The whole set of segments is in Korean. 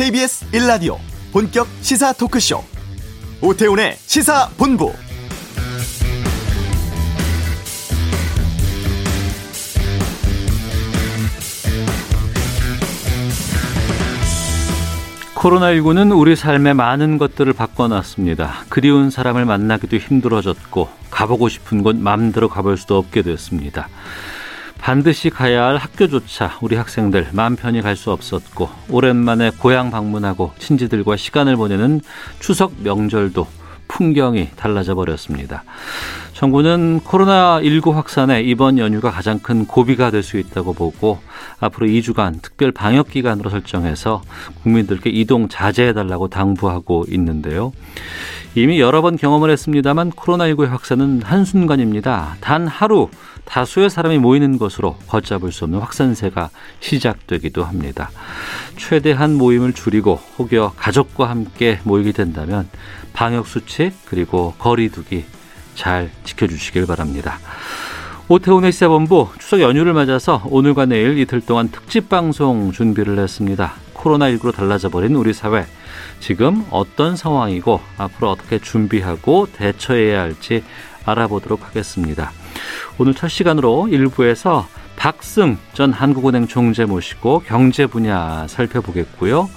KBS 1라디오 본격 시사 토크쇼 오태훈의 시사본부 코로나19는 우리 삶의 많은 것들을 바꿔놨습니다. 그리운 사람을 만나기도 힘들어졌고 가보고 싶은 곳 마음대로 가볼 수도 없게 됐습니다. 반드시 가야 할 학교조차 우리 학생들 마음 편히 갈 수 없었고 오랜만에 고향 방문하고 친지들과 시간을 보내는 추석 명절도 풍경이 달라져 버렸습니다. 정부는 코로나19 확산에 이번 연휴가 가장 큰 고비가 될 수 있다고 보고 앞으로 2주간 특별 방역 기간으로 설정해서 국민들께 이동 자제해 달라고 당부하고 있는데요. 이미 여러 번 경험을 했습니다만 코로나19의 확산은 한순간입니다. 단 하루 다수의 사람이 모이는 것으로 걷잡을 수 없는 확산세가 시작되기도 합니다. 최대한 모임을 줄이고 혹여 가족과 함께 모이게 된다면 방역 수칙 그리고 거리두기 잘 지켜주시길 바랍니다. 오태훈의 시사본부 추석 연휴를 맞아서 오늘과 내일 이틀 동안 특집 방송 준비를 했습니다. 코로나19로 달라져 버린 우리 사회. 지금 어떤 상황이고 앞으로 어떻게 준비하고 대처해야 할지 알아보도록 하겠습니다. 오늘 첫 시간으로 일부에서 박승 전 한국은행 총재 모시고 경제 분야 살펴보겠고요.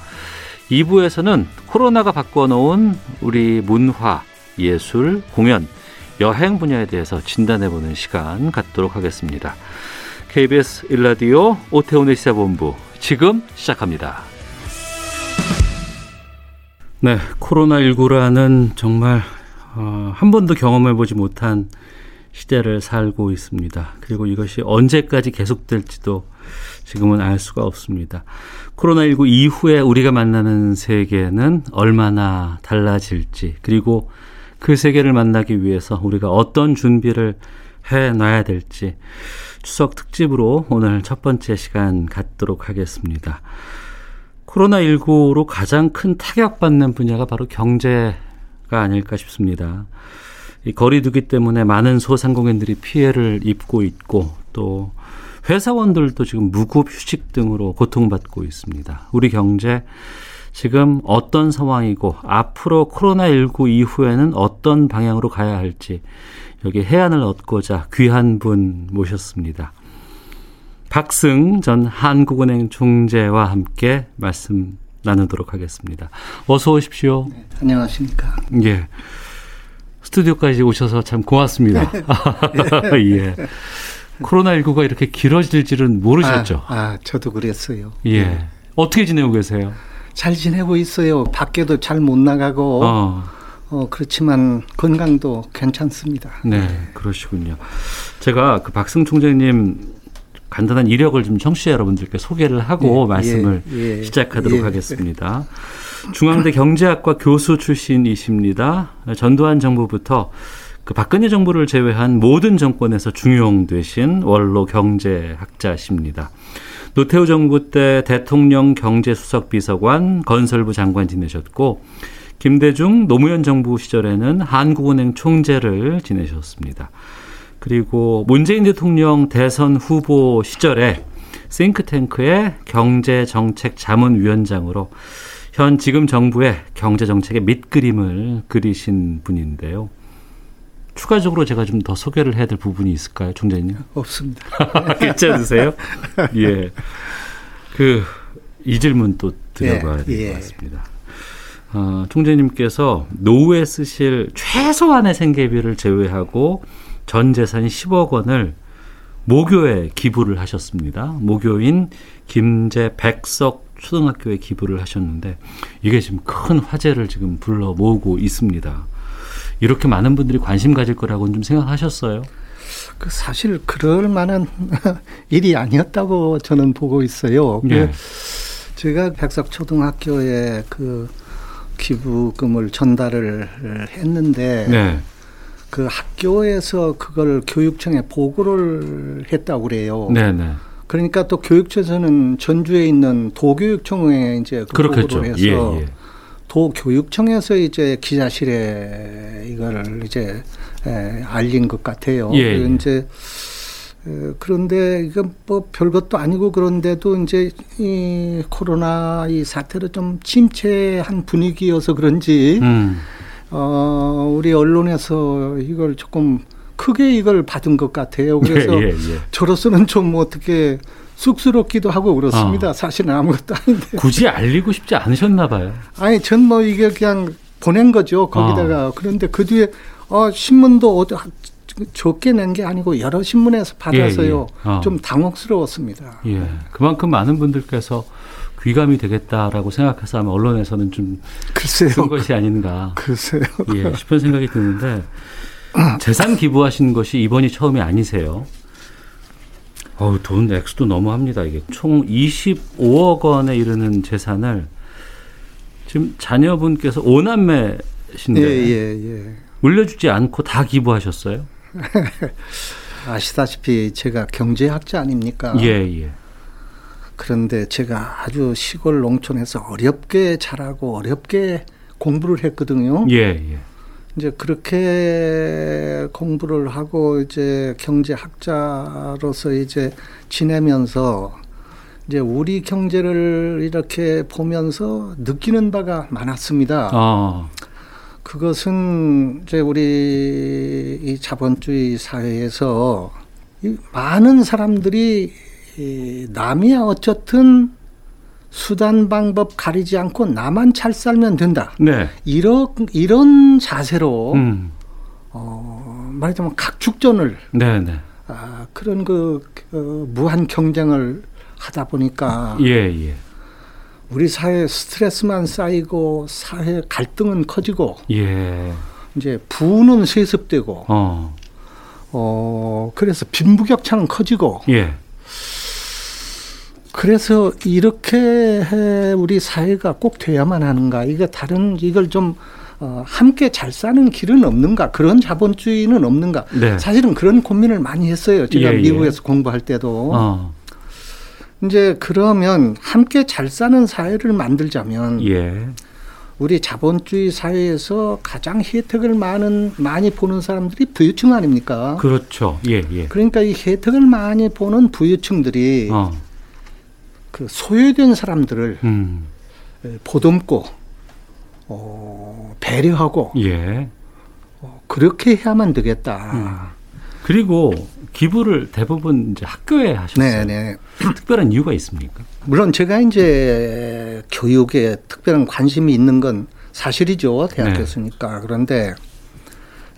2부에서는 코로나가 바꿔놓은 우리 문화, 예술, 공연, 여행 분야에 대해서 진단해보는 시간 갖도록 하겠습니다. KBS 일라디오 오태훈의 시사본부 지금 시작합니다. 네, 코로나19라는 정말 어, 한 번도 경험해보지 못한 시대를 살고 있습니다. 그리고 이것이 언제까지 계속될지도 지금은 알 수가 없습니다. 코로나19 이후에 우리가 만나는 세계는 얼마나 달라질지, 그리고 그 세계를 만나기 위해서 우리가 어떤 준비를 해 놔야 될지 추석 특집으로 오늘 첫 번째 시간 갖도록 하겠습니다. 코로나19로 가장 큰 타격받는 분야가 바로 경제가 아닐까 싶습니다. 이 거리두기 때문에 많은 소상공인들이 피해를 입고 있고 또 회사원들도 지금 무급 휴직 등으로 고통받고 있습니다. 우리 경제 지금 어떤 상황이고 앞으로 코로나19 이후에는 어떤 방향으로 가야 할지 여기 해안을 얻고자 귀한 분 모셨습니다. 박승 전 한국은행 총재와 함께 말씀 나누도록 하겠습니다. 어서 오십시오. 네, 안녕하십니까. 예. 스튜디오까지 오셔서 참 고맙습니다. 예. 코로나19가 이렇게 길어질 줄은 모르셨죠? 아, 아 저도 그랬어요. 예. 네. 어떻게 지내고 계세요? 잘 지내고 있어요. 밖에도 잘 못 나가고. 어. 어, 그렇지만 건강도 괜찮습니다. 네, 그러시군요. 제가 그 박승 총재님 간단한 이력을 좀 청취자 여러분들께 소개를 하고 예, 말씀을 예, 예, 시작하도록 예. 하겠습니다. 중앙대 경제학과 교수 출신이십니다. 전두환 정부부터 그 박근혜 정부를 제외한 모든 정권에서 중용되신 원로 경제학자십니다. 노태우 정부 때 대통령 경제수석 비서관, 건설부 장관 지내셨고 김대중 노무현 정부 시절에는 한국은행 총재를 지내셨습니다. 그리고 문재인 대통령 대선 후보 시절에 싱크탱크의 경제정책자문위원장으로 현 지금 정부의 경제정책의 밑그림을 그리신 분인데요. 추가적으로 제가 좀 더 소개를 해야 될 부분이 있을까요, 총재님? 없습니다. 괜찮으세요? 예. 그, 이 질문 또 드려봐야 예, 될것 예. 같습니다. 어, 총재님께서 노후에 쓰실 최소한의 생계비를 제외하고 전 재산 10억 원을 모교에 기부를 하셨습니다. 모교인 김제 백석 초등학교에 기부를 하셨는데 이게 지금 큰 화제를 지금 불러 모으고 있습니다. 이렇게 많은 분들이 관심 가질 거라고는 좀 생각하셨어요? 그 사실 그럴 만한 일이 아니었다고 저는 보고 있어요. 네. 제가 백석 초등학교에 그 기부금을 전달을 했는데 네. 그 학교에서 그걸 교육청에 보고를 했다고 그래요. 네 네. 그러니까 또 교육청에서는 전주에 있는 도교육청에 이제 그 보고를 해서 예, 예. 도교육청에서 이제 기자실에 이거를 이제 에, 알린 것 같아요. 예, 예. 이제 그런데 이건 뭐 별것도 아니고 그런데도 이제 이 코로나 이 사태로 좀 침체한 분위기여서 그런지 음. 어 우리 언론에서 이걸 조금 크게 이걸 받은 것 같아요. 그래서 예, 예, 예. 저로서는 좀 어떻게 쑥스럽기도 하고 그렇습니다. 어. 사실은 아무것도 아닌데. 굳이 알리고 싶지 않으셨나 봐요. 아니, 전 뭐 이게 그냥 보낸 거죠. 거기다가. 어. 그런데 그 뒤에 어, 신문도 어디 적게 낸 게 아니고 여러 신문에서 받아서요. 예, 예. 어. 좀 당혹스러웠습니다. 예. 그만큼 많은 분들께서 귀감이 되겠다라고 생각해서 아마 언론에서는 좀 글쎄요. 쓴 것이 아닌가. 글쎄요. 예, 싶은 생각이 드는데 재산 기부하신 것이 이번이 처음이 아니세요. 어우, 돈 액수도 너무합니다. 이게 총 25억 원에 이르는 재산을 지금 자녀분께서 오남매신데 예, 예, 예. 물려주지 않고 다 기부하셨어요? 아시다시피 제가 경제학자 아닙니까? 예, 예. 그런데 제가 아주 시골 농촌에서 어렵게 자라고 어렵게 공부를 했거든요. 예, 예. 이제 그렇게 공부를 하고 이제 경제학자로서 이제 지내면서 이제 우리 경제를 이렇게 보면서 느끼는 바가 많았습니다. 아. 그것은 이제 우리 이 자본주의 사회에서 이 많은 사람들이 이 남이야 어쨌든 수단 방법 가리지 않고 나만 잘 살면 된다. 네. 이런 이런 자세로 음. 어, 말하자면 각축전을 네, 네. 아, 그런 그, 그 무한 경쟁을 하다 보니까 예, 예. 우리 사회 스트레스만 쌓이고 사회 갈등은 커지고 예. 이제 부는 세습되고 어. 어 그래서 빈부격차는 커지고 예. 그래서 이렇게 우리 사회가 꼭 돼야만 하는가? 이거 다른 이걸 좀 어, 함께 잘 사는 길은 없는가? 그런 자본주의는 없는가? 네. 사실은 그런 고민을 많이 했어요. 제가 예, 예. 미국에서 예. 공부할 때도. 어. 이제 그러면 함께 잘 사는 사회를 만들자면 예. 우리 자본주의 사회에서 가장 혜택을 많은 많이 보는 사람들이 부유층 아닙니까? 그렇죠. 예, 예. 그러니까 이 혜택을 많이 보는 부유층들이 어. 그 소외된 사람들을 음. 보듬고 어, 배려하고 예. 어, 그렇게 해야만 되겠다. 음. 그리고 기부를 대부분 이제 학교에 하셨어요. 네네. 네. 특별한 이유가 있습니까? 물론 제가 이제 교육에 특별한 관심이 있는 건 사실이죠. 대학 네. 교수니까. 그런데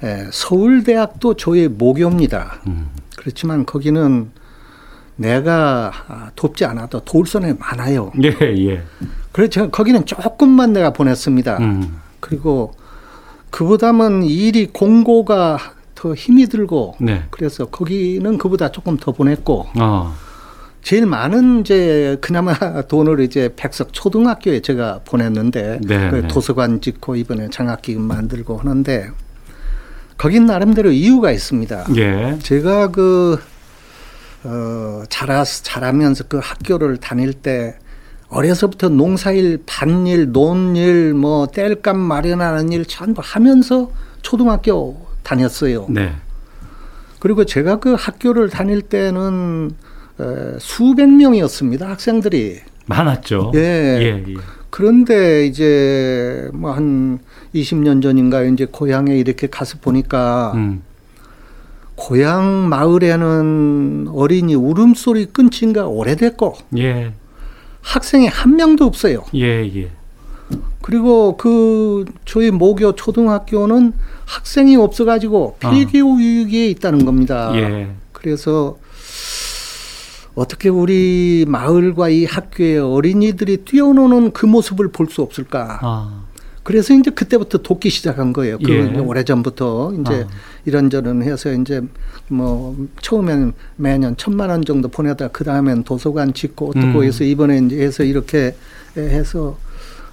예, 서울대학도 저의 모교입니다. 음. 그렇지만 거기는 내가 아, 돕지 않아도 도울 손에 많아요. 예, 예. 그래서 제가 거기는 조금만 내가 보냈습니다. 음. 그리고 그보다는 일이 공고가 더 힘이 들고 네. 그래서 거기는 그보다 조금 더 보냈고 어. 제일 많은 이제 그나마 돈을 이제 백석 초등학교에 제가 보냈는데 네, 그 네. 도서관 짓고 이번에 장학기금 만들고 하는데 거긴 나름대로 이유가 있습니다. 예. 제가 그 어, 자라, 자라면서 그 학교를 다닐 때 어려서부터 농사일, 밭일, 논일, 뭐 뗄감 마련하는 일 전부 하면서 초등학교 다녔어요. 네. 그리고 제가 그 학교를 다닐 때는 에, 수백 명이었습니다. 학생들이. 많았죠. 예. 예, 예. 그런데 이제 뭐 한 20년 전인가 이제 고향에 이렇게 가서 보니까 음. 고향 마을에는 어린이 울음소리 끊친 가 오래됐고 예. 학생이 한 명도 없어요. 예, 예. 그리고 그 저희 모교 초등학교는 학생이 없어가지고 폐교육에 어. 있다는 겁니다. 예. 그래서 어떻게 우리 마을과 이 학교의 어린이들이 뛰어노는 그 모습을 볼 수 없을까? 아. 그래서 이제 그때부터 돕기 시작한 거예요. 그 예. 오래 전부터 이제 아. 이런저런 해서 이제 뭐 처음에는 매년 천만 원 정도 보내다 그 다음엔 도서관 짓고 어떻고 음. 해서 이번에 이제 해서 이렇게 해서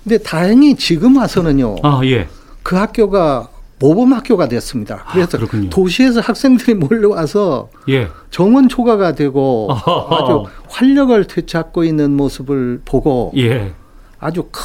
근데 다행히 지금 와서는요. 아, 예. 그 학교가 모범 학교가 됐습니다. 아, 그래서 아, 도시에서 학생들이 몰려와서 예. 정원 초과가 되고 아주 활력을 되찾고 있는 모습을 보고 예. 아주 큰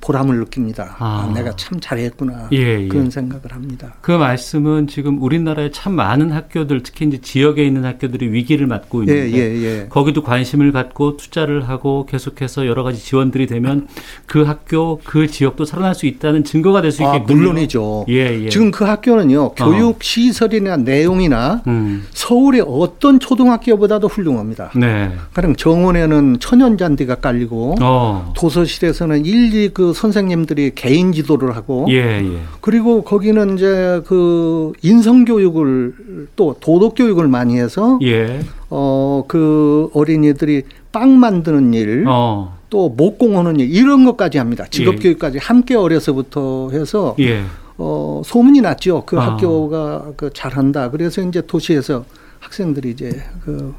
보람을 느낍니다. 아. 아, 내가 참 잘했구나 예, 예. 그런 생각을 합니다. 그 말씀은 지금 우리나라에 참 많은 학교들, 특히 이제 지역에 있는 학교들이 위기를 맞고 예, 있는데 예, 예. 거기도 관심을 갖고 투자를 하고 계속해서 여러 가지 지원들이 되면 그 학교, 그 지역도 살아날 수 있다는 증거가 될수 아, 있겠군요. 물론이죠. 예, 예. 지금 그 학교는요 교육 시설이나 내용이나 음. 서울의 어떤 초등학교보다도 훌륭합니다. 네. 가령 정원에는 천연 잔디가 깔리고 어. 도서실에서는 일 일이 그 선생님들이 개인 지도를 하고 예, 예. 그리고 거기는 이제 그 인성 교육을 또 도덕 교육을 많이 해서 예. 어그 어린이들이 빵 만드는 일, 어. 또 목공하는 일 이런 것까지 합니다. 직업 예. 교육까지 함께 어려서부터 해서 예. 어 소문이 났죠. 그 아. 학교가 그 잘한다. 그래서 이제 도시에서 학생들이 이제 그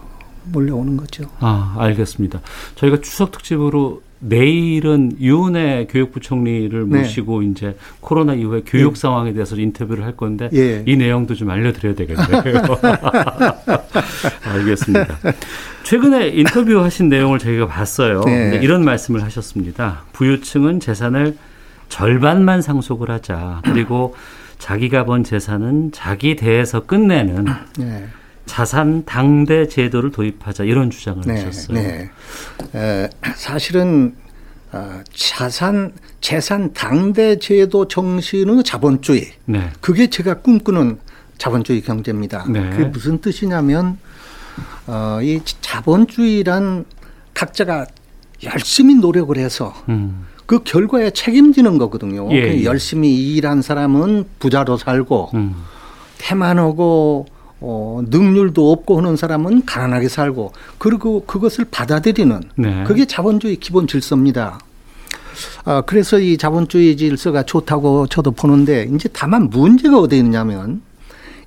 몰려오는 거죠. 아, 알겠습니다. 저희가 추석 특집으로 내일은 유은혜 교육부총리를 네. 모시고 이제 코로나 이후에 교육 상황에 대해서 인터뷰를 할 건데 예. 이 내용도 좀 알려드려야 되겠네요. 알겠습니다. 최근에 인터뷰하신 내용을 저희가 봤어요. 네. 이런 말씀을 하셨습니다. 부유층은 재산을 절반만 상속을 하자. 그리고 자기가 번 재산은 자기 대에서 끝내는 네. 자산 당대 제도를 도입하자 이런 주장을 네, 하셨어요. 네. 에, 사실은 아, 자산 재산 당대 제도 정신의 자본주의 네. 그게 제가 꿈꾸는 자본주의 경제입니다. 네. 그게 무슨 뜻이냐면 어, 이 자본주의란 각자가 열심히 노력을 해서 음. 그 결과에 책임지는 거거든요. 예, 그 예. 열심히 일한 사람은 부자로 살고 음. 태만하고 어, 능률도 없고 하는 사람은 가난하게 살고 그리고 그것을 받아들이는 네. 그게 자본주의 기본 질서입니다. 아, 그래서 이 자본주의 질서가 좋다고 저도 보는데 이제 다만 문제가 어디 있냐면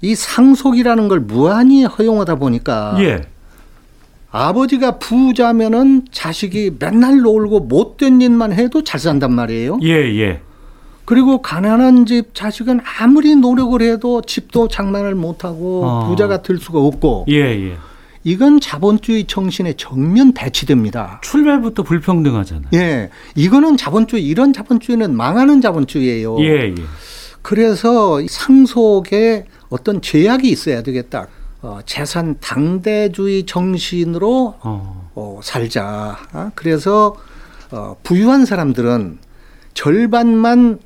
이 상속이라는 걸 무한히 허용하다 보니까 예. 아버지가 부자면은 자식이 맨날 놀고 못된 일만 해도 잘 산단 말이에요. 예, 예. 그리고 가난한 집 자식은 아무리 노력을 해도 집도 장만을 못하고 어. 부자가 될 수가 없고 예, 예. 이건 자본주의 정신의 정면 배치됩니다. 출발부터 불평등하잖아요. 예, 이거는 자본주의 이런 자본주의는 망하는 자본주의예요. 예, 예. 그래서 이 상속에 어떤 제약이 있어야 되겠다. 어, 재산 당대주의 정신으로 어. 어, 살자. 아, 그래서 어, 부유한 사람들은 절반만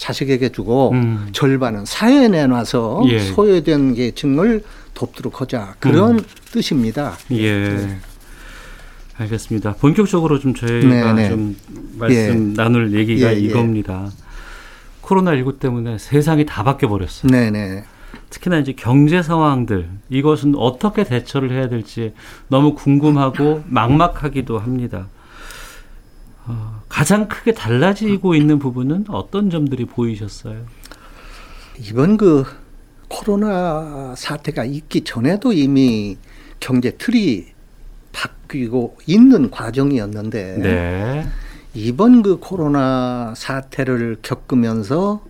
자식에게 주고 음. 절반은 사회에 내놔서 예. 소외된 계층을 돕도록 하자. 그런 뜻입니다. 예. 알겠습니다. 본격적으로 좀 저희가 네, 네. 좀 말씀 나눌 얘기가 예, 예. 이겁니다. 코로나 19 때문에 세상이 다 바뀌어 버렸어요. 네네. 특히나 이제 경제 상황들 이것은 어떻게 대처를 해야 될지 너무 궁금하고 막막하기도 합니다. 어, 가장 크게 달라지고 있는 부분은 어떤 점들이 보이셨어요? 이번 그 코로나 사태가 있기 전에도 이미 경제 틀이 바뀌고 있는 과정이었는데 네. 이번 그 코로나 사태를 겪으면서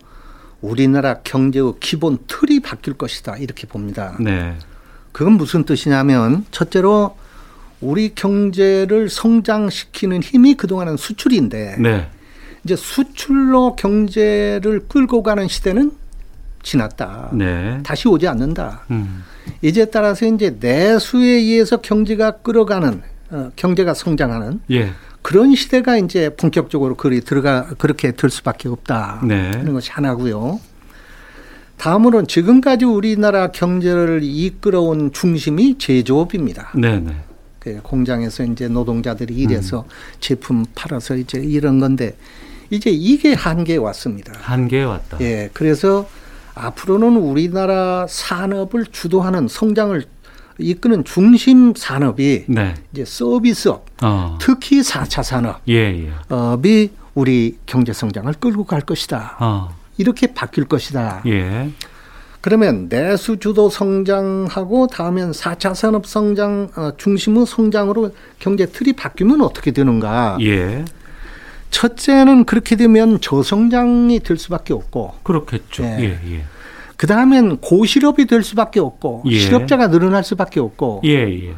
우리나라 경제의 기본 틀이 바뀔 것이다 이렇게 봅니다. 네. 그건 무슨 뜻이냐면 첫째로 우리 경제를 성장시키는 힘이 그동안은 수출인데 네. 이제 수출로 경제를 끌고 가는 시대는 지났다. 네. 다시 오지 않는다. 음. 이제 따라서 이제 내수에 의해서 경제가 끌어가는 어, 경제가 성장하는 예. 그런 시대가 이제 본격적으로 그리 들어가 그렇게 될 수밖에 없다. 네. 하는 것이 하나고요. 다음으로는 지금까지 우리나라 경제를 이끌어온 중심이 제조업입니다. 네, 네. 그 공장에서 이제 노동자들이 일해서 제품 팔아서 이제 이런 건데 이제 이게 한계에 왔습니다. 한계에 왔다. 예, 그래서 앞으로는 우리나라 산업을 주도하는 성장을 이끄는 중심 산업이 네. 이제 서비스업, 어. 특히 4차 산업이 예, 예. 우리 경제 성장을 끌고 갈 것이다. 어. 이렇게 바뀔 것이다. 예. 그러면 내수 주도 성장하고 다음엔 4차 산업 성장 어, 중심의 성장으로 경제 틀이 바뀌면 어떻게 되는가? 예. 첫째는 그렇게 되면 저성장이 될 수밖에 없고 그렇겠죠. 예. 예, 예. 그 다음엔 고실업이 될 수밖에 없고 예. 실업자가 늘어날 수밖에 없고 예, 예.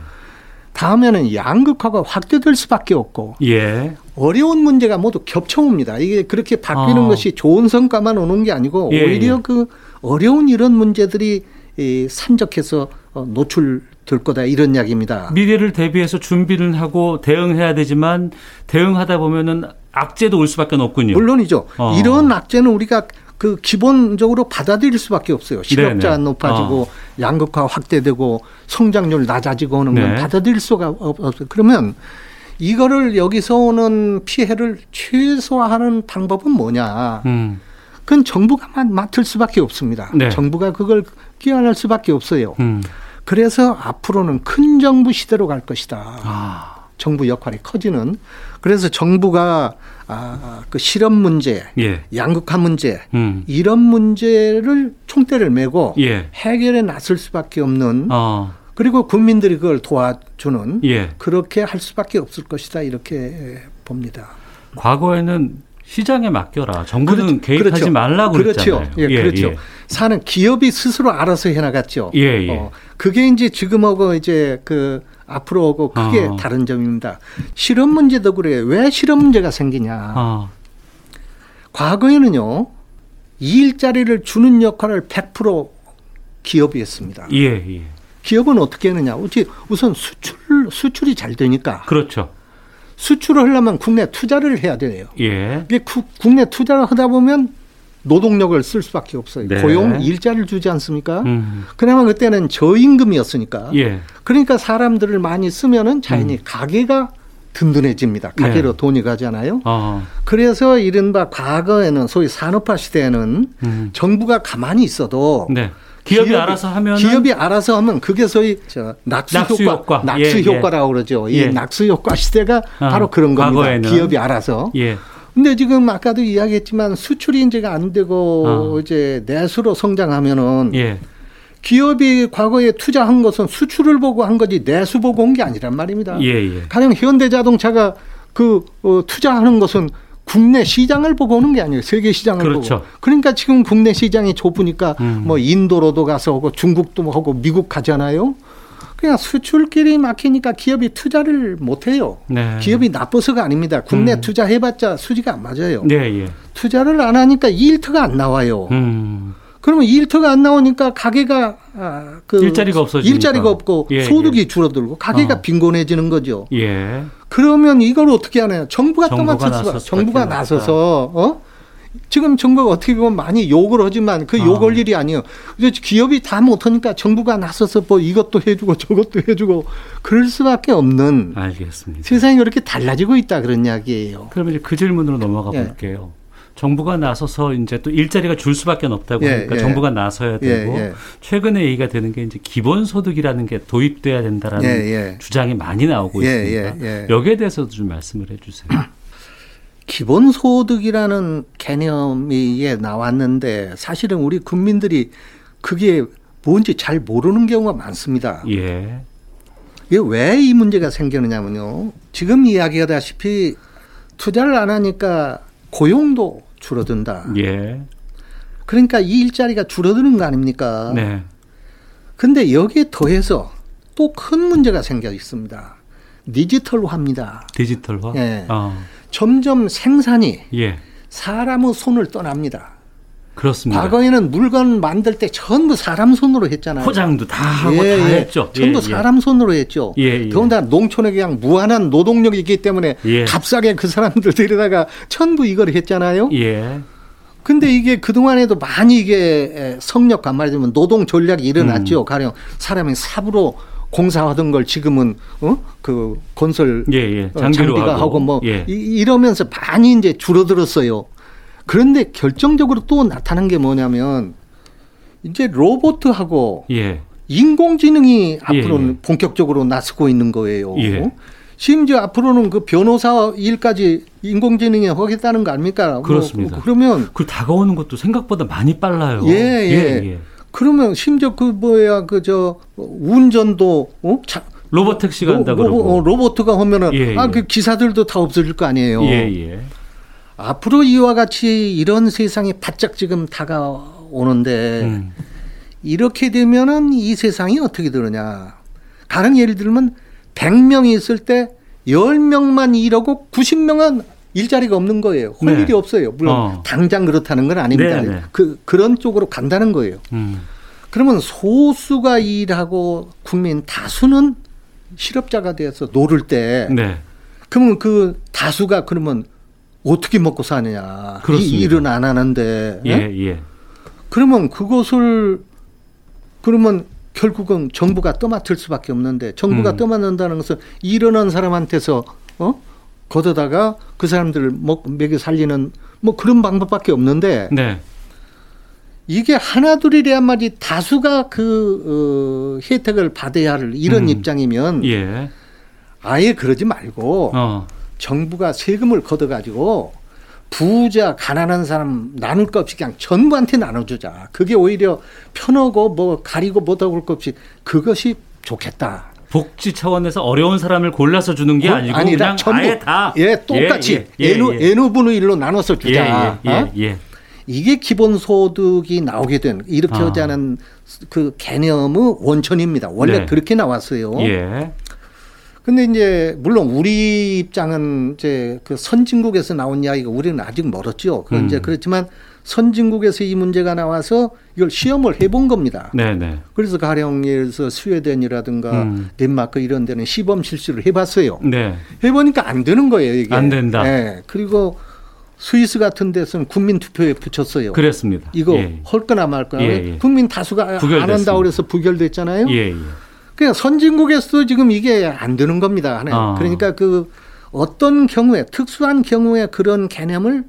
다음에는 양극화가 확대될 수밖에 없고 예. 어려운 문제가 모두 겹쳐옵니다. 이게 그렇게 바뀌는 어. 것이 좋은 성과만 오는 게 아니고 예, 오히려 예. 그 어려운 이런 문제들이 이 산적해서 어, 노출될 거다 이런 이야기입니다. 미래를 대비해서 준비를 하고 대응해야 되지만 대응하다 보면은 악재도 올 수밖에 없군요. 물론이죠. 어. 이런 악재는 우리가 그 기본적으로 받아들일 수밖에 없어요. 실업자 네네. 높아지고 양극화 확대되고 성장률 낮아지고 하는 건 네. 받아들일 수가 없- 없어요. 그러면 이거를 여기서 오는 피해를 최소화하는 방법은 뭐냐? 음. 그건 정부가 마- 맡을 수밖에 없습니다. 네. 정부가 그걸 끼안할 수밖에 없어요. 음. 그래서 앞으로는 큰 정부 시대로 갈 것이다. 아. 정부 역할이 커지는. 그래서 정부가 아, 그 실업 문제, 예. 양극화 문제 음. 이런 문제를 총대를 메고 예. 해결에 나설 수밖에 없는 어. 그리고 국민들이 그걸 도와주는 예. 그렇게 할 수밖에 없을 것이다 이렇게 봅니다. 과거에는 시장에 맡겨라. 정부는 그렇죠. 개입하지 그렇죠. 말라고 그렇죠. 그랬잖아요. 예, 그렇죠. 사는 기업이 스스로 알아서 해나갔죠. 예, 예. 어, 그게 이제 지금하고 이제 그 앞으로하고 크게 어. 다른 점입니다. 실업 문제도 그래요. 왜 실업 문제가 생기냐? 어. 과거에는요, 이 일자리를 주는 역할을 100% 기업이 했습니다. 예, 예. 기업은 어떻게 했느냐? 우선 수출, 수출이 잘 되니까 그렇죠. 수출을 하려면 국내 투자를 해야 돼요. 예. 이게 구- 국내 투자를 하다 보면 노동력을 쓸 수밖에 없어요. 네. 고용, 일자리를 주지 않습니까? 음. 그나마 그때는 저임금이었으니까. 예. 그러니까 사람들을 많이 쓰면은 자연히 가게가 든든해집니다. 가게로 네. 돈이 가잖아요. 어. 그래서 이른바 과거에는 소위 산업화 시대에는 음. 정부가 가만히 있어도 네. 기업이, 알아서 하면 기업이 알아서 하면 그게 소위 저 낙수, 낙수 효과, 효과. 낙수 예, 예. 효과라고 그러죠. 이 예. 낙수 효과 시대가 아, 바로 그런 겁니다. 과거에는. 기업이 알아서. 예. 근데 지금 아까도 이야기했지만 수출이 이제가 안 되고 어. 이제 내수로 성장하면은 예. 기업이 과거에 투자한 것은 수출을 보고 한 거지 내수 보고 온 게 아니란 말입니다. 예, 예. 가령 현대자동차가 그 어, 투자하는 것은 국내 시장을 보고 오는 게 아니에요. 세계 시장을 그렇죠. 보고. 그러니까 지금 국내 시장이 좁으니까 음. 뭐 인도로도 가서 오고 중국도 하고 미국 가잖아요. 그냥 수출길이 막히니까 기업이 투자를 못 해요. 네. 기업이 나빠서가 아닙니다. 국내 음. 투자해봤자 수지가 안 맞아요. 네, 예. 투자를 안 하니까 일터가 안 나와요. 음. 그러면 일터가 안 나오니까 가게가 아, 그 일자리가 없어지니까. 일자리가 없고 예, 소득이 예. 줄어들고 가게가 어. 빈곤해지는 거죠. 예. 그러면 이걸 어떻게 하나요? 정부가 또 정부가. 나서서 어? 지금 정부가 어떻게 보면 많이 욕을 하지만 그 어. 욕할 일이 아니에요. 그래서 기업이 다 못하니까 정부가 나서서 뭐 이것도 해주고 저것도 해주고 그럴 수밖에 없는 알겠습니다. 세상이 그렇게 달라지고 있다 그런 이야기예요. 그러면 이제 그 질문으로 넘어가 예. 볼게요. 정부가 나서서 이제 또 일자리가 줄 수밖에 없다고 예, 하니까 예. 정부가 나서야 되고 예, 예. 최근에 얘기가 되는 게 이제 기본소득이라는 게 도입돼야 된다라는 예, 예. 주장이 많이 나오고 예, 있습니다. 예, 예. 여기에 대해서도 좀 말씀을 해주세요. 기본소득이라는 개념이 예, 나왔는데 사실은 우리 국민들이 그게 뭔지 잘 모르는 경우가 많습니다. 예, 이게 왜 이 문제가 생기느냐면요. 지금 이야기하다시피 투자를 안 하니까 고용도 줄어든다. 예, 그러니까 이 일자리가 줄어드는 거 아닙니까? 네, 근데 여기에 더해서 또 큰 문제가 생겨 있습니다. 디지털화입니다. 디지털화. 예. 어, 점점 생산이 예, 사람의 손을 떠납니다. 그렇습니다. 과거에는 물건 만들 때 전부 사람 손으로 했잖아요. 포장도 다 하고 예, 다 예. 했죠. 전부 예, 사람 손으로 했죠. 예, 예. 더군다나 농촌에 그냥 무한한 노동력이 있기 때문에 예. 값싸게 그 사람들 데려다가 전부 이걸 했잖아요. 예, 근데 이게 그동안에도 많이 이게 성력화 말하자면 노동 전략이 일어났죠. 음. 가령 사람이 삽으로 공사하던 걸 지금은 어그 건설 예, 예. 장비가 하고, 하고, 뭐 예. 이, 이러면서 많이 이제 줄어들었어요. 그런데 결정적으로 또 나타난 게 뭐냐면 이제 로봇하고 예, 인공지능이 앞으로는 예. 본격적으로 나서고 있는 거예요. 예. 심지어 앞으로는 그 변호사 일까지 인공지능이 하겠다는 거 아닙니까? 뭐 그렇습니다. 그러면 그 다가오는 것도 생각보다 많이 빨라요. 예, 예. 그러면 심지어 그 뭐야 그 저 운전도 어? 자, 로봇 택시가 한다 그러고. 어, 로봇가 하면은 예, 아 예. 그 기사들도 다 없어질 거 아니에요. 예, 예. 앞으로 이와 같이 이런 세상이 바짝 지금 다가오는데 음. 이렇게 되면은 이 세상이 어떻게 되느냐. 가령 예를 들면 100명이 있을 때 10명만 일하고 90명은 일자리가 없는 거예요. 할 네. 일이 없어요. 물론 어. 당장 그렇다는 건 아닙니다. 네, 네. 그 그런 쪽으로 간다는 거예요. 음. 그러면 소수가 일하고 국민 다수는 실업자가 돼서 놀 때 네. 그러면 그 다수가 그러면 어떻게 먹고 사느냐. 이 그렇습니다. 일은 안 하는데. 예, 예? 예. 그러면 그것을 그러면 결국은 정부가 떠맡을 수밖에 없는데 정부가 음. 떠맡는다는 것은 일하는 사람한테서 어 걷어다가 그 사람들을 먹 먹여 살리는 뭐 그런 방법밖에 없는데 네. 이게 하나둘이래야 말이 다수가 그 어, 혜택을 받아야 할 이런 음. 입장이면 예. 아예 그러지 말고 어. 정부가 세금을 걷어가지고 부자 가난한 사람 나눌 것 없이 그냥 전부한테 나눠주자. 그게 오히려 편하고 뭐 가리고 못하고 것 없이 그것이 좋겠다. 복지 차원에서 어려운 사람을 골라서 주는 게 어? 아니고 아니라 그냥 전부 다 예 똑같이 예, 예, 예. 애누분의 일로 나눠서 주자. 예, 예, 어? 예, 예. 이게 기본 소득이 나오게 된 이렇게 아. 하자는 그 개념의 원천입니다. 원래 네. 그렇게 나왔어요. 예. 근데 이제 물론 우리 입장은 이제 그 선진국에서 나온 이야기가 우리는 아직 멀었죠. 그 음. 이제 그렇지만 선진국에서 이 문제가 나와서 이걸 시험을 해본 겁니다. 네, 네. 그래서 가령 예를 들어서 스웨덴이라든가 음. 덴마크 이런 데는 시범 실시를 해봤어요. 네. 해보니까 안 되는 거예요 이게. 안 된다. 예. 그리고 스위스 같은 데서는 국민 투표에 붙였어요. 그랬습니다. 이거 예. 할 거나 말 거나 예, 예. 국민 다수가 안 부결됐습니다. 한다고 그래서 부결됐잖아요. 예, 예. 그러니까 선진국에서도 지금 이게 안 되는 겁니다. 하나. 아. 그러니까 그 어떤 경우에 특수한 경우에 그런 개념을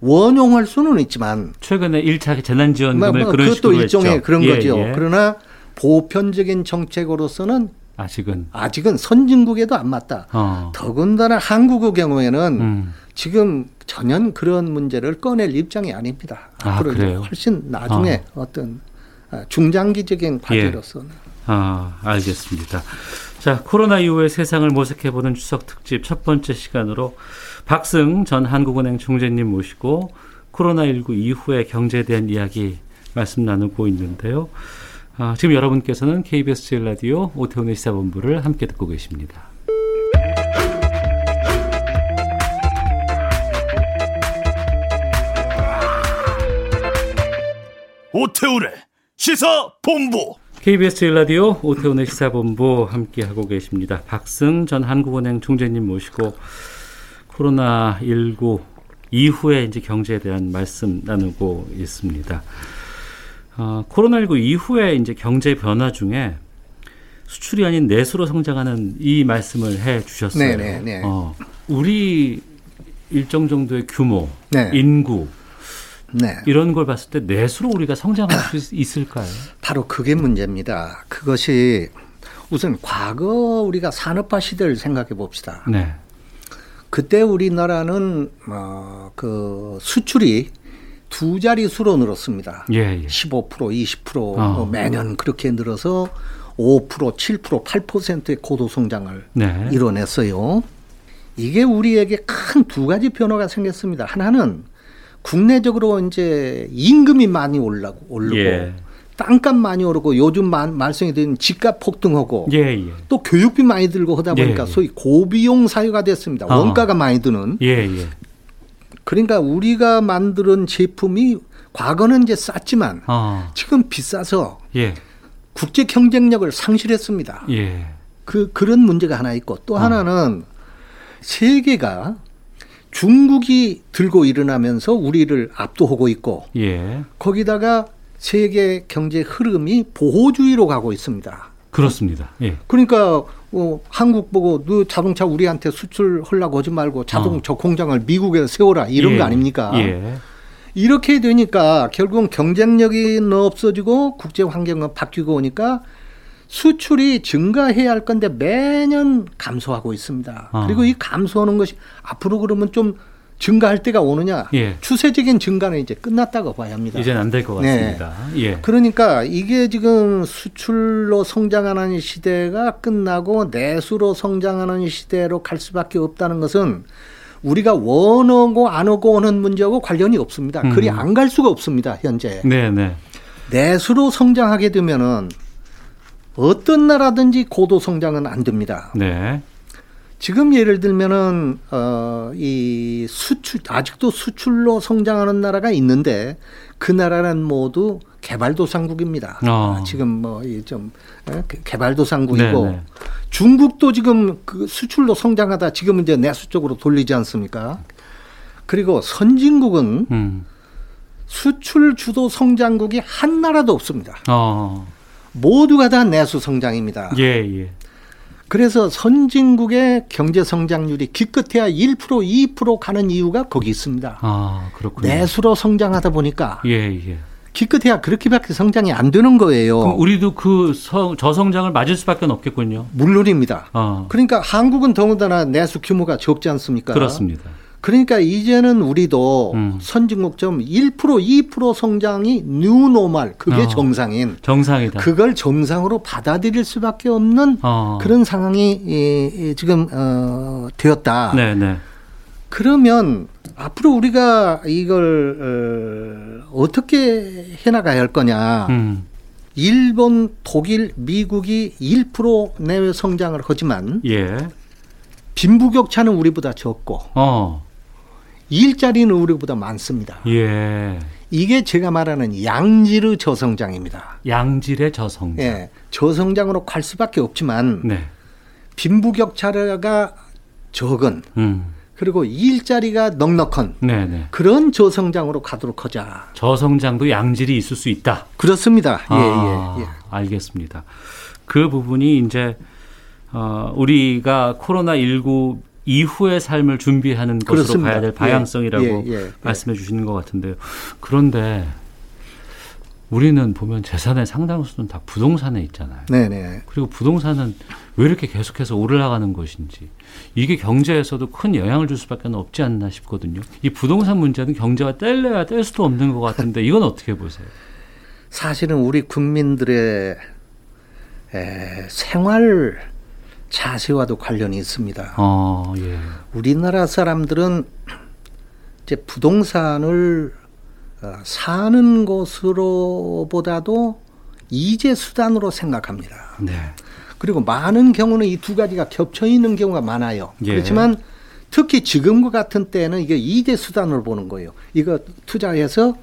원용할 수는 있지만 최근에 1차 재난지원금을 뭐, 뭐 그런 그것도 일종의 했죠. 그런 예, 거죠. 예. 그러나 보편적인 정책으로서는 아직은 아직은 선진국에도 안 맞다. 어. 더군다나 한국의 경우에는 음. 지금 전혀 그런 문제를 꺼낼 입장이 아닙니다. 아, 앞으로 이제 그래요? 훨씬 나중에 어떤 아, 중장기적인 과제로서는 아, 알겠습니다. 자, 코로나 이후의 세상을 모색해보는 추석 특집 첫 번째 시간으로 박승 전 한국은행 총재님 모시고 코로나19 이후의 경제에 대한 이야기 말씀 나누고 있는데요. 아, 지금 여러분께서는 KBS 제일 라디오 오태훈의 시사본부를 함께 듣고 계십니다. 오태우래 시사 본부 KBS 제일 라디오 오태훈의 시사본부 함께 하고 계십니다. 박승 전 한국은행 총재님 모시고 코로나 19 이후에 이제 경제에 대한 말씀 나누고 있습니다. 어, 코로나19 이후에 이제 경제 변화 중에 수출이 아닌 내수로 성장하는 이 말씀을 해 주셨어요. 네, 네, 네. 어, 우리 일정 정도의 규모, 네. 인구 네. 이런 걸 봤을 때 내수로 우리가 성장할 수 있을까요? 바로 그게 문제입니다. 그것이 우선 과거 우리가 산업화 시대를 생각해 봅시다. 네. 그때 우리나라는 어, 그 수출이 두 자리 수로 늘었습니다. 예, 예. 15% 20% 어. 뭐 매년 그렇게 늘어서 5% 7% 8%의 고도 성장을 네. 이뤄냈어요. 이게 우리에게 큰 두 가지 변화가 생겼습니다. 하나는 국내적으로 이제 임금이 많이 올라고 오르고 예. 땅값 많이 오르고 요즘 말- 말썽이 되는 집값 폭등하고 예, 예. 또 교육비 많이 들고 하다 보니까 예, 예. 소위 고비용 사회가 됐습니다. 어. 원가가 많이 드는. 예, 예. 그러니까 우리가 만드는 제품이 과거는 이제 쌌지만 어. 지금 비싸서 예. 국제 경쟁력을 상실했습니다. 예. 그 그런 문제가 하나 있고 또 어. 하나는 세계가 중국이 들고 일어나면서 우리를 압도하고 있고 예. 거기다가 세계 경제 흐름이 보호주의로 가고 있습니다. 그렇습니다. 예. 그러니까 어, 한국 보고 너 자동차 우리한테 수출하려고 하지 말고 자동차 공장을 미국에 세워라 이런 어. 예. 거 아닙니까? 예. 이렇게 되니까 결국은 경쟁력이 없어지고 국제 환경은 바뀌고 오니까 수출이 증가해야 할 건데 매년 감소하고 있습니다. 아. 그리고 이 감소하는 것이 앞으로 그러면 좀 증가할 때가 오느냐? 예. 추세적인 증가는 이제 끝났다고 봐야 합니다. 이제는 안될것 네. 같습니다. 예. 그러니까 이게 지금 수출로 성장하는 시대가 끝나고 내수로 성장하는 시대로 갈 수밖에 없다는 것은 우리가 원하고 안 오고 오는 문제하고 관련이 없습니다. 음. 그리 안 갈 수가 없습니다. 현재 네, 네. 내수로 성장하게 되면은 어떤 나라든지 고도 성장은 안 됩니다. 네. 지금 예를 들면은 어이 수출 아직도 수출로 성장하는 나라가 있는데 그 나라는 모두 개발도상국입니다. 어. 지금 뭐좀 개발도상국이고 네, 네. 중국도 지금 그 수출로 성장하다 지금 이제 내수 쪽으로 돌리지 않습니까? 그리고 선진국은 음. 수출 주도 성장국이 한 나라도 없습니다. 어. 모두가 다 내수 성장입니다. 예, 예. 그래서 선진국의 경제 성장률이 기껏해야 1% 2% 가는 이유가 거기 있습니다. 아, 그렇군요. 내수로 성장하다 보니까 예, 예. 기껏해야 그렇게밖에 성장이 안 되는 거예요. 그럼 우리도 그 성, 저성장을 맞을 수밖에 없겠군요. 물론입니다. 어. 그러니까 한국은 더군다나 내수 규모가 적지 않습니까? 그렇습니다. 그러니까 이제는 우리도 음. 선진국점 1% 2% 성장이 뉴노멀 그게 어. 정상인 정상이다. 그걸 정상으로 받아들일 수밖에 없는 어. 그런 상황이 이, 이 지금 어, 되었다. 네, 네. 그러면 앞으로 우리가 이걸 어, 어떻게 해나가야 할 거냐? 음. 일본, 독일, 미국이 1% 내외 성장을 하지만 예. 빈부격차는 우리보다 적고 어. 일자리는 우리보다 많습니다. 예. 이게 제가 말하는 양질의 저성장입니다. 양질의 저성장. 예, 저성장으로 갈 수밖에 없지만 네. 빈부격차가 적은 음. 그리고 일자리가 넉넉한 네, 네. 그런 저성장으로 가도록 하자. 저성장도 양질이 있을 수 있다. 그렇습니다. 예, 아, 예, 예. 알겠습니다. 그 부분이 이제 어, 우리가 코로나 19 이후의 삶을 준비하는 것으로 그렇습니다. 봐야 될 방향성이라고 예, 예, 예. 말씀해 주시는 것 같은데요. 그런데 우리는 보면 재산의 상당수는 다 부동산에 있잖아요. 네, 네. 그리고 부동산은 왜 이렇게 계속해서 올라가는 것인지 이게 경제에서도 큰 영향을 줄 수밖에 없지 않나 싶거든요. 이 부동산 문제는 경제와 뗄래야 뗄 수도 없는 것 같은데 이건 어떻게 보세요? 사실은 우리 국민들의 에, 생활 자세와도 관련이 있습니다. 어, 예. 우리나라 사람들은 이제 부동산을 어, 사는 것으로보다도 이재 수단으로 생각합니다. 네. 그리고 많은 경우는 이 두 가지가 겹쳐 있는 경우가 많아요. 예. 그렇지만 특히 지금과 같은 때는 이게 이재 수단으로 보는 거예요. 이거 투자해서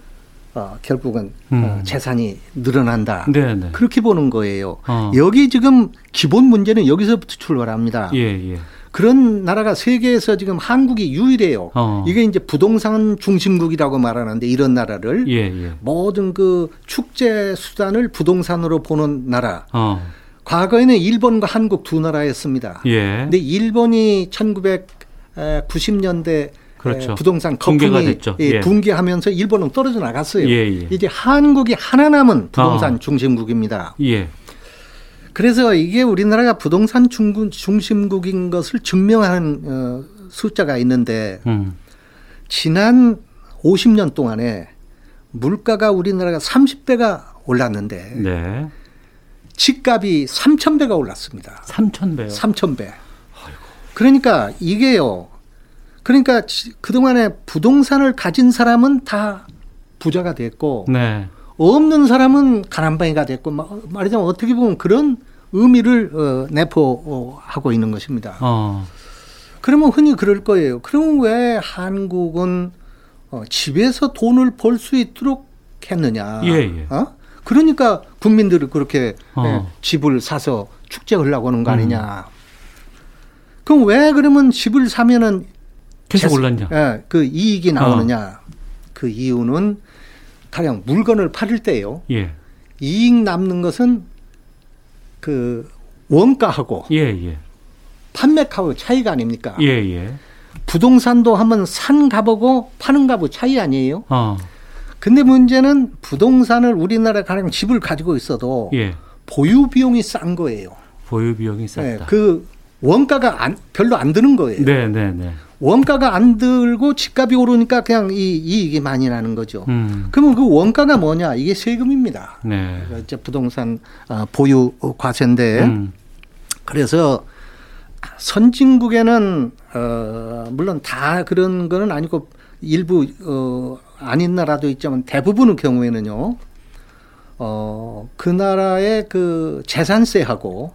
어, 결국은 어, 음. 재산이 늘어난다. 네, 네. 그렇게 보는 거예요. 어. 여기 지금 기본 문제는 여기서부터 출발합니다. 예, 예. 그런 나라가 세계에서 지금 한국이 유일해요. 어. 이게 이제 부동산 중심국이라고 말하는데 이런 나라를 예, 예. 모든 그 축제 수단을 부동산으로 보는 나라. 어. 과거에는 일본과 한국 두 나라였습니다. 예. 근데 일본이 1990년대 그렇죠. 부동산 붕괴가 거품이 됐죠. 예, 예. 붕괴하면서 일본은 떨어져 나갔어요. 예, 예. 이제 한국이 하나 남은 부동산 어. 중심국입니다. 예. 그래서 이게 우리나라가 부동산 중심국인 것을 증명하는 어, 숫자가 있는데 음. 지난 50년 동안에 물가가 우리나라가 30배가 올랐는데 네. 집값이 3,000배가 올랐습니다. 3,000배요. 3,000배. 그러니까 이게요. 그러니까 지- 그동안에 부동산을 가진 사람은 다 부자가 됐고 네. 없는 사람은 가난뱅이가 됐고 마- 말하자면 어떻게 보면 그런 의미를 어, 내포하고 있는 것입니다. 어. 그러면 흔히 그럴 거예요. 그럼 왜 한국은 어, 집에서 돈을 벌 수 있도록 했느냐? 예, 예. 어? 그러니까 국민들이 그렇게 어. 예, 집을 사서 축제 하려고 하는 거 음. 아니냐? 그럼 왜 그러면 집을 사면은 계속 재산- 올랐냐? 예, 그 이익이 어. 나오느냐? 그 이유는 가령 물건을 팔을 때요. 예. 이익 남는 것은 그 원가하고 예, 예. 판매가의 차이가 아닙니까? 예, 예. 부동산도 한번 산 값하고 파는 값의 차이 아니에요? 어. 근데 문제는 부동산을 우리나라 가령 집을 가지고 있어도 예. 보유 비용이 싼 거예요. 보유 비용이 네, 쌌다. 그 원가가 안, 별로 안 드는 거예요. 네, 네, 네. 원가가 안 들고 집값이 오르니까 그냥 이 이익이 많이 나는 거죠. 음. 그러면 그 원가가 뭐냐? 이게 세금입니다. 네. 이제 부동산 어, 보유 과세인데 음. 그래서 선진국에는 어 물론 다 그런 거는 아니고 일부 어 아닌 나라도 있지만 대부분의 경우에는요 어, 그 나라의 그 재산세하고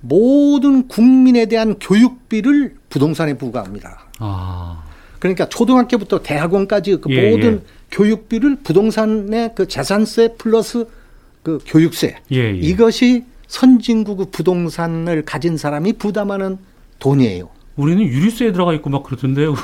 모든 국민에 대한 교육비를 부동산에 부과합니다. 아. 그러니까 초등학교부터 대학원까지 그 예, 모든 예. 교육비를 부동산의 그 재산세 플러스 그 교육세 예, 예. 이것이 선진국 부동산을 가진 사람이 부담하는 돈이에요. 우리는 유류세에 들어가 있고 막 그러던데요.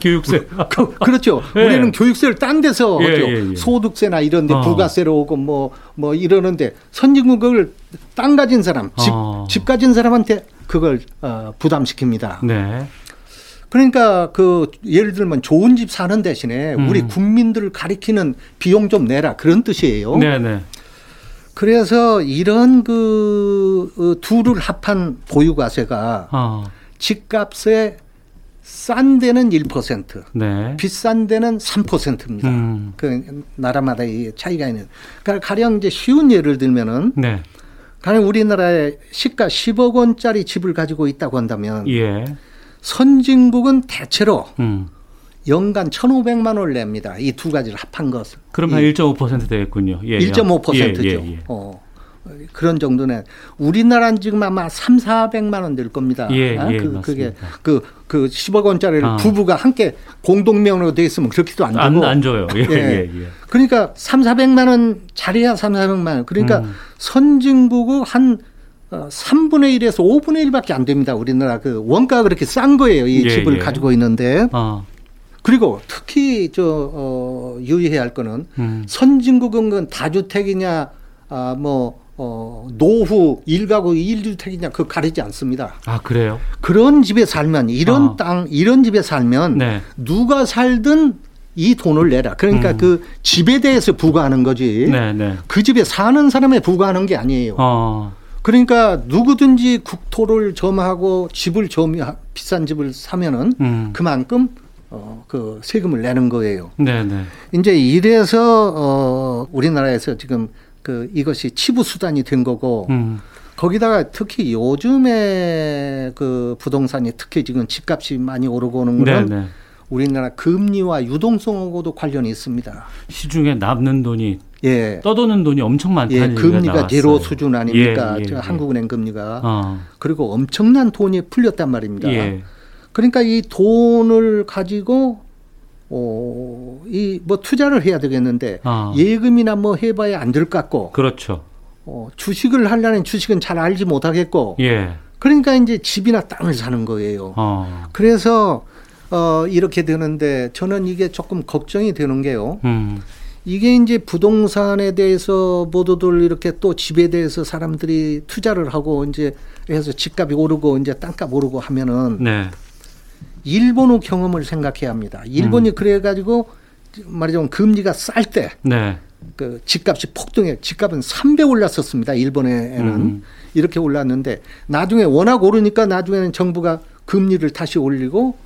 교육세. 그, 그렇죠. 예. 우리는 교육세를 딴 데서 예, 하죠. 예, 예. 소득세나 이런 데 어. 부가세로 오고 뭐, 뭐 이러는데 선진국을 땅 가진 사람, 집, 어. 집 가진 사람한테 그걸 어, 부담시킵니다. 네. 그러니까 그 예를 들면 좋은 집 사는 대신에 음. 우리 국민들을 가리키는 비용 좀 내라 그런 뜻이에요. 네, 네. 그래서 이런 그 어, 둘을 합한 보유과세가 어. 집값에 싼 데는 1%, 네. 비싼 데는 3%입니다. 음. 그 나라마다 이 차이가 있는. 그러니까 가령 이제 쉬운 예를 들면은 네. 가령 우리나라에 시가 10억 원짜리 집을 가지고 있다고 한다면 예. 선진국은 대체로 음. 연간 1,500만 원을 냅니다. 이 두 가지를 합한 것을. 그럼 한 1.5% 되겠군요. 예. 1.5%죠. 예, 예, 예. 어. 그런 정도는 우리나라는 지금 아마 3, 400만 원 될 겁니다. 예, 아, 예, 그, 그게 맞습니다. 그, 그 10억 원짜리를 아. 부부가 함께 공동명으로 돼 있으면 그렇게도 안 되고. 안, 안 줘요. 예, 예. 예, 예. 그러니까 3, 400만 원 잘해야 3, 400만 원. 그러니까 음. 선진국은 한 어, 3분의 1에서 5분의 1밖에 안 됩니다. 우리나라 그 원가가 그렇게 싼 거예요. 이 예, 집을 예. 가지고 있는데. 어. 그리고 특히 저 어, 유의해야 할 거는 음. 선진국은 그 다주택이냐 아, 뭐 어, 노후 일가구 일주택이냐 그 가리지 않습니다. 아, 그래요? 그런 집에 살면 이런 아. 땅 이런 집에 살면 네. 누가 살든 이 돈을 내라. 그러니까 음. 그 집에 대해서 부과하는 거지. 네, 네. 그 집에 사는 사람에 부과하는 게 아니에요. 어. 그러니까 누구든지 국토를 점하고 집을 점 비싼 집을 사면은 음. 그만큼 어, 그 세금을 내는 거예요. 네, 네. 이제 이래서 어, 우리나라에서 지금 그 이것이 치부 수단이 된 거고 음. 거기다가 특히 요즘에 그 부동산이 특히 지금 집값이 많이 오르고 오는 네, 거는 네. 우리나라 금리와 유동성하고도 관련이 있습니다. 시중에 남는 돈이 예. 떠도는 돈이 엄청 많다는 예, 금리가 나왔어요. 제로 수준 아닙니까? 예, 예, 저 예. 한국은행 금리가. 어. 그리고 엄청난 돈이 풀렸단 말입니다. 예. 그러니까 이 돈을 가지고 어, 이 뭐 투자를 해야 되겠는데 아. 예금이나 뭐 해봐야 안 될 것 같고 그렇죠. 어, 주식을 하려는 주식은 잘 알지 못하겠고 예. 그러니까 이제 집이나 땅을 사는 거예요. 어. 그래서 어, 이렇게 되는데 저는 이게 조금 걱정이 되는 게요. 음. 이게 이제 부동산에 대해서 모두들 이렇게 또 집에 대해서 사람들이 투자를 하고 이제 해서 집값이 오르고 이제 땅값 오르고 하면은 네. 일본의 경험을 생각해야 합니다. 일본이 음. 그래가지고 말하자면 금리가 쌀 때 네. 그 집값이 폭등해 집값은 3배 올랐었습니다. 일본에는 음. 이렇게 올랐는데 나중에 워낙 오르니까 나중에는 정부가 금리를 다시 올리고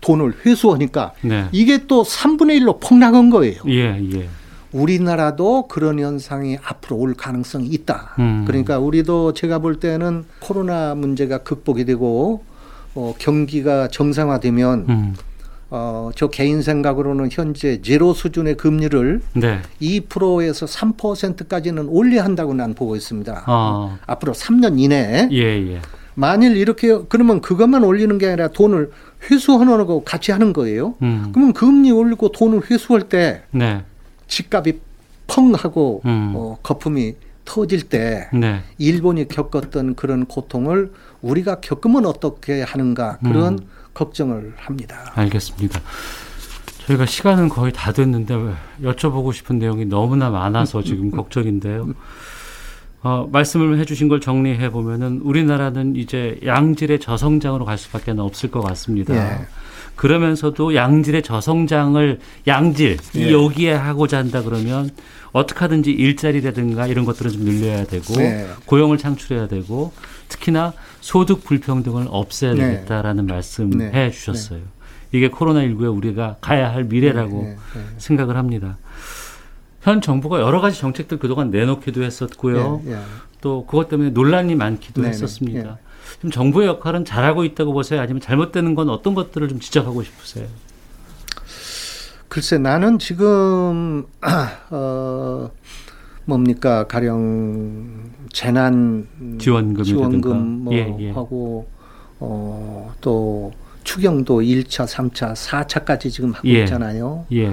돈을 회수하니까 네. 이게 또 3분의 1로 폭락한 거예요. 예, 예. 우리나라도 그런 현상이 앞으로 올 가능성이 있다. 음. 그러니까 우리도 제가 볼 때는 코로나 문제가 극복이 되고 어, 경기가 정상화되면 음. 어, 저 개인 생각으로는 현재 제로 수준의 금리를 네. 2%에서 3%까지는 올려야 한다고 난 보고 있습니다. 어. 앞으로 3년 이내에 예, 예. 만일 이렇게 그러면 그것만 올리는 게 아니라 돈을 회수하는 거 같이 하는 거예요. 음. 그러면 금리 올리고 돈을 회수할 때 네. 집값이 펑 하고 음. 어, 거품이 터질 때 네. 일본이 겪었던 그런 고통을 우리가 겪으면 어떻게 하는가 그런 음. 걱정을 합니다. 알겠습니다. 저희가 시간은 거의 다 됐는데 여쭤보고 싶은 내용이 너무나 많아서 지금 걱정인데요. 어, 말씀을 해주신 걸 정리해 보면은 우리나라는 이제 양질의 저성장으로 갈 수밖에 없을 것 같습니다. 예. 그러면서도 양질의 저성장을 양질 이 예. 여기에 하고자 한다 그러면 어떻게 하든지 일자리라든가 이런 것들은 좀 늘려야 되고 네. 고용을 창출해야 되고 특히나 소득 불평등을 없애야 네. 되겠다라는 말씀 네. 해 주셨어요. 이게 코로나19에 우리가 가야 할 미래라고 네, 네, 네. 생각을 합니다. 현 정부가 여러 가지 정책들 그동안 내놓기도 했었고요. 예, 예. 또 그것 때문에 논란이 많기도 했었습니다. 예. 지금 정부의 역할은 잘하고 있다고 보세요? 아니면 잘못되는 건 어떤 것들을 좀 지적하고 싶으세요? 글쎄 나는 지금 어, 뭡니까 가령 재난 지원금이라든가. 지원금 뭐 예, 예. 하고 어또 추경도 1차, 3차, 4차까지 지금 하고 예. 있잖아요. 예.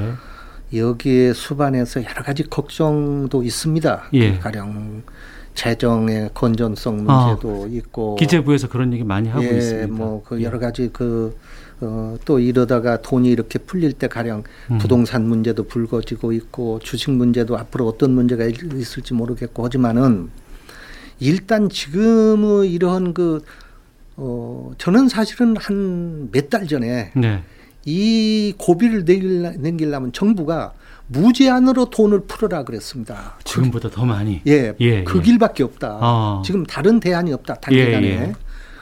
여기에 수반해서 여러 가지 걱정도 있습니다. 예. 가령 재정의 건전성 아, 문제도 있고 기재부에서 그런 얘기 많이 하고 예, 있습니다. 뭐그 예. 여러 가지 그 어, 또 이러다가 돈이 이렇게 풀릴 때 가령 음. 부동산 문제도 불거지고 있고 주식 문제도 앞으로 어떤 문제가 있- 있을지 모르겠고 하지만은 일단 지금의 이러한 그 어, 저는 사실은 한 몇 달 전에 네. 이 고비를 내길, 넘기려면 정부가 무제한으로 돈을 풀어라 그랬습니다. 지금보다 더 많이. 예, 예, 그 예. 길밖에 없다. 아. 지금 다른 대안이 없다. 단기간에. 예, 예.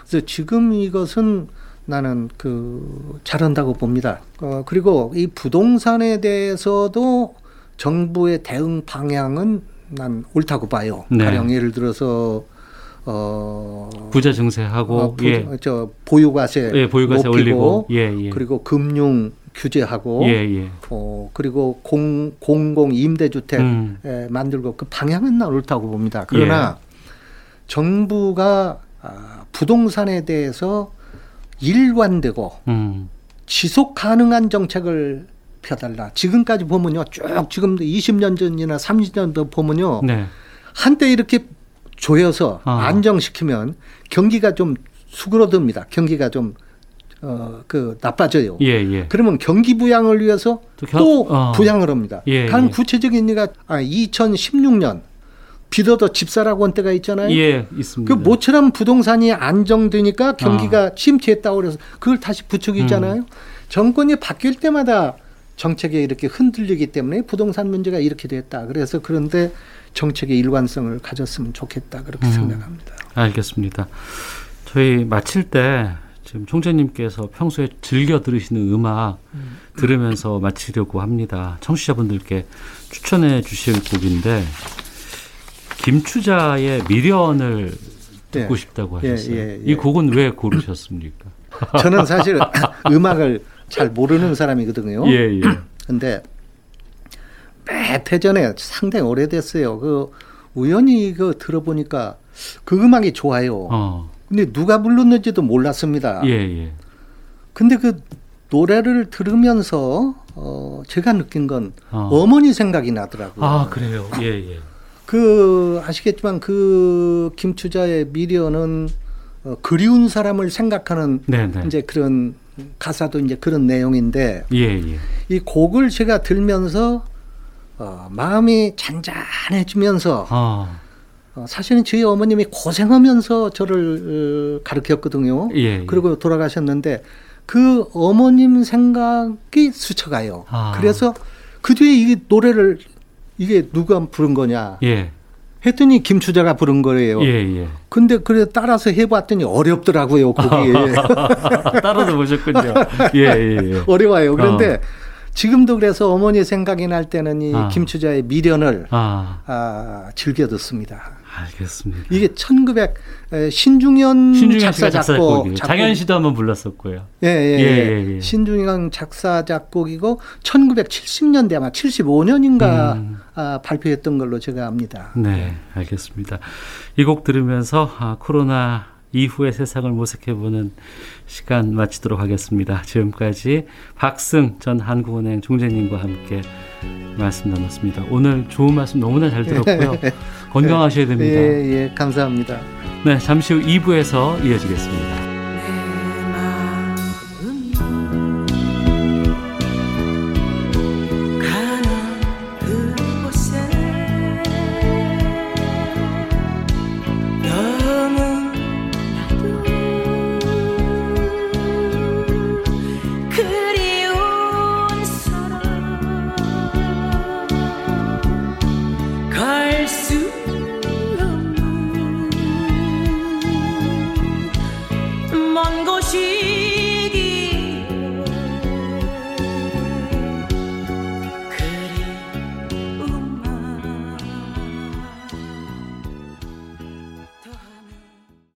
그래서 지금 이것은 나는 그 잘한다고 봅니다. 어, 그리고 이 부동산에 대해서도 정부의 대응 방향은 난 옳다고 봐요. 네. 가령 예를 들어서 어 부자 증세하고 어, 부- 예. 저 보유과세 예, 보유가세 높이고 올리고 예, 예. 그리고 금융 규제하고 예, 예. 어 그리고 공 공공 임대주택 음. 에, 만들고 그 방향은 난 옳다고 봅니다. 그러나 예. 정부가 아, 부동산에 대해서 일관되고 음. 지속 가능한 정책을 펴달라. 지금까지 보면요, 쭉 지금도 20년 전이나 30년 전 보면요, 네. 한때 이렇게 조여서 아. 안정시키면 경기가 좀 수그러듭니다. 경기가 좀 어, 그 나빠져요. 예, 예. 그러면 경기 부양을 위해서 또 겨- 또 어. 부양을 합니다. 예, 단 예. 구체적인 예가 아, 2016년 비더더 집사라고 한 때가 있잖아요. 예, 있습니다. 그 모처럼 부동산이 안정되니까 경기가 침체했다고 그래서 그걸 다시 부추기잖아요. 음. 정권이 바뀔 때마다 정책에 이렇게 흔들리기 때문에 부동산 문제가 이렇게 됐다. 그래서 그런데 정책의 일관성을 가졌으면 좋겠다. 그렇게 음. 생각합니다. 알겠습니다. 저희 마칠 때 지금 총재님께서 평소에 즐겨 들으시는 음악 들으면서 마치려고 합니다. 청취자분들께 추천해 주실 곡인데 김추자의 미련을 듣고 예. 싶다고 예, 하셨어요. 예, 예. 이 곡은 왜 고르셨습니까? 저는 사실 음악을 잘 모르는 사람이거든요. 예, 예. 근데 몇해 전에 상당히 오래됐어요. 그 우연히 그 들어보니까 그 음악이 좋아요. 어. 근데 누가 불렀는지도 몰랐습니다. 예, 예. 근데 그 노래를 들으면서 어 제가 느낀 건 어. 어. 머니 생각이 나더라고요. 아, 그래요. 예, 예. 그 아시겠지만 그 김추자의 미련은 어, 그리운 사람을 생각하는 네, 네. 이제 그런 가사도 이제 그런 내용인데 예, 예. 이 곡을 제가 들면서 어, 마음이 잔잔해지면서 아, 어, 사실은 저희 어머님이 고생하면서 저를 어, 가르쳤거든요. 예, 예. 그리고 돌아가셨는데 그 어머님 생각이 스쳐가요. 아. 그래서 그 뒤에 이 노래를 이게 누가 부른 거냐 예. 했더니 김추자가 부른 거예요. 예, 예. 근데 그래 따라서 해봤더니 어렵더라고요. 곡이 따라서 보셨군요. 예, 예, 예. 어려워요. 그런데 지금도 그래서 어머니 생각이 날 때는 이 아. 김추자의 미련을 아, 아, 즐겨 듣습니다. 알겠습니다. 이게 1900 에, 신중현, 신중현 작사 작곡 작곡이에요. 장현 씨도 한번 불렀었고요. 예, 예, 예, 예, 예, 예. 신중현 작사 작곡이고 1970년대 아마 75년인가 음. 아, 발표했던 걸로 제가 압니다. 네, 알겠습니다. 이 곡 들으면서 아, 코로나 이후의 세상을 모색해보는 시간 마치도록 하겠습니다. 지금까지 박승 전 한국은행 총재님과 함께 말씀 나눴습니다. 오늘 좋은 말씀 너무나 잘 들었고요. 건강하셔야 됩니다. 예, 예, 감사합니다. 네, 잠시 후 2부에서 이어지겠습니다.